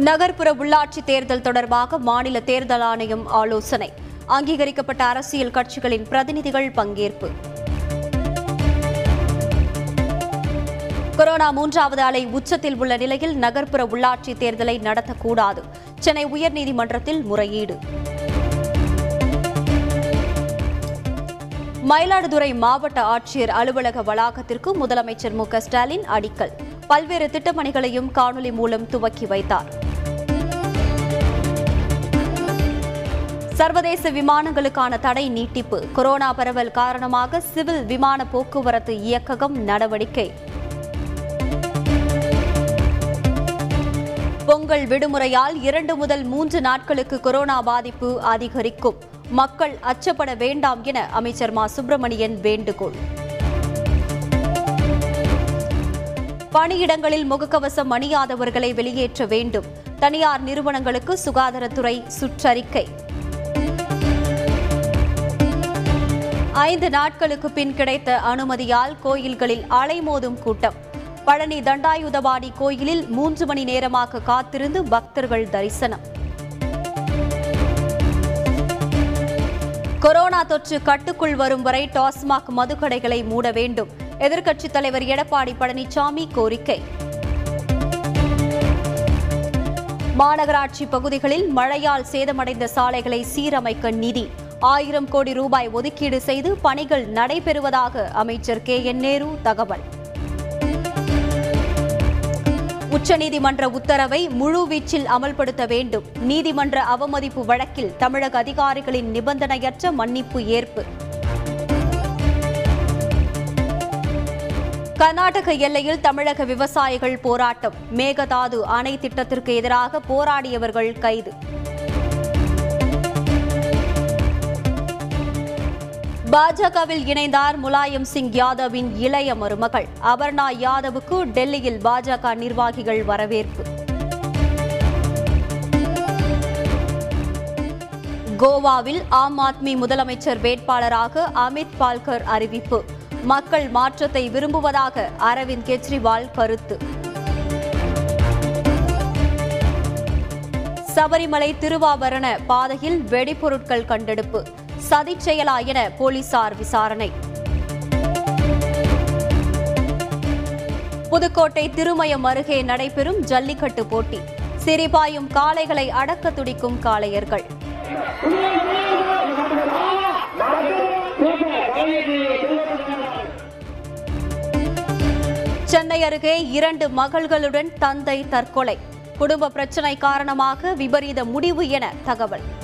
நகர்ப்புற உள்ளாட்சி தேர்தல் தொடர்பாக மாநில தேர்தல் ஆணையம் ஆலோசனை. அங்கீகரிக்கப்பட்ட அரசியல் கட்சிகளின் பிரதிநிதிகள் பங்கேற்பு. கொரோனா மூன்றாவது அலை உச்சத்தில் உள்ள நிலையில் நகர்ப்புற உள்ளாட்சி தேர்தலை நடத்தக்கூடாது. சென்னை உயர்நீதிமன்றத்தில் முறையீடு. மயிலாடுதுறை மாவட்ட ஆட்சியர் அலுவலக வளாகத்திற்கு முதலமைச்சர் மு க ஸ்டாலின் அடிக்கல். பல்வேறு திட்டப்பணிகளையும் காணொலி மூலம் துவக்கி வைத்தார். சர்வதேச விமானங்களுக்கான தடை நீட்டிப்பு. கொரோனா பரவல் காரணமாக சிவில் விமான போக்குவரத்து இயக்ககம் நடவடிக்கை. பொங்கல் விடுமுறையால் இரண்டு முதல் மூன்று நாட்களுக்கு கொரோனா பாதிப்பு அதிகரிக்கும். மக்கள் அச்சப்பட வேண்டாம் என அமைச்சர் மா. சுப்பிரமணியன் வேண்டுகோள். பணியிடங்களில் முகக்கவசம் அணியாதவர்களை வெளியேற்ற வேண்டும். தனியார் நிறுவனங்களுக்கு சுகாதாரத்துறை சுற்றறிக்கை. ஐந்து நாட்களுக்கு பின் கிடைத்த அனுமதியால் கோயில்களில் அலைமோதும் கூட்டம். பழனி தண்டாயுதபாணி கோயிலில் மூன்று மணி நேரமாக காத்திருந்து பக்தர்கள் தரிசனம். கொரோனா தொற்று கட்டுக்குள் வரும் வரை டாஸ்மாக் மதுக்கடைகளை மூட வேண்டும். எதிர்க்கட்சித் தலைவர் எடப்பாடி பழனிசாமி கோரிக்கை. மாநகராட்சி பகுதிகளில் மழையால் சேதமடைந்த சாலைகளை சீரமைக்க நிதி. ஆயிரம் கோடி ரூபாய் ஒதுக்கீடு செய்து பணிகள் நடைபெறுவதாக அமைச்சர் கே என் நேரு தகவல். உச்சநீதிமன்ற உத்தரவை முழுவீச்சில் அமல்படுத்த வேண்டும். நீதிமன்ற அவமதிப்பு வழக்கில் தமிழக அதிகாரிகளின் நிபந்தனையற்ற மன்னிப்பு ஏற்பு. கர்நாடக எல்லையில் தமிழக விவசாயிகள் போராட்டம். மேகதாது அணை திட்டத்திற்கு எதிராக போராடியவர்கள் கைது. பாஜகவில் இணைந்தார் முலாயம் சிங் யாதவின் இளைய மருமகள். அபர்ணா யாதவுக்கு டெல்லியில் பாஜக நிர்வாகிகள் வரவேற்பு. கோவாவில் ஆம் ஆத்மி முதலமைச்சர் வேட்பாளராக அமித் பால்கர் அறிவிப்பு. மக்கள் மாற்றத்தை விரும்புவதாக அரவிந்த் கெஜ்ரிவால் கருத்து. சபரிமலை திருவாபரண பாதையில் வெடிபொருட்கள் கண்டெடுப்பு. சதிச் செயலா என போலீசார் விசாரணை. புதுக்கோட்டை திருமயம் அருகே நடைபெறும் ஜல்லிக்கட்டு போட்டி. சிரிபாயும் காளைகளை அடக்க துடிக்கும் காளையர்கள். சென்னை அருகே இரண்டு மகள்களுடன் தந்தை தற்கொலை. குடும்ப பிரச்சினை காரணமாக விபரீத முடிவு என தகவல்.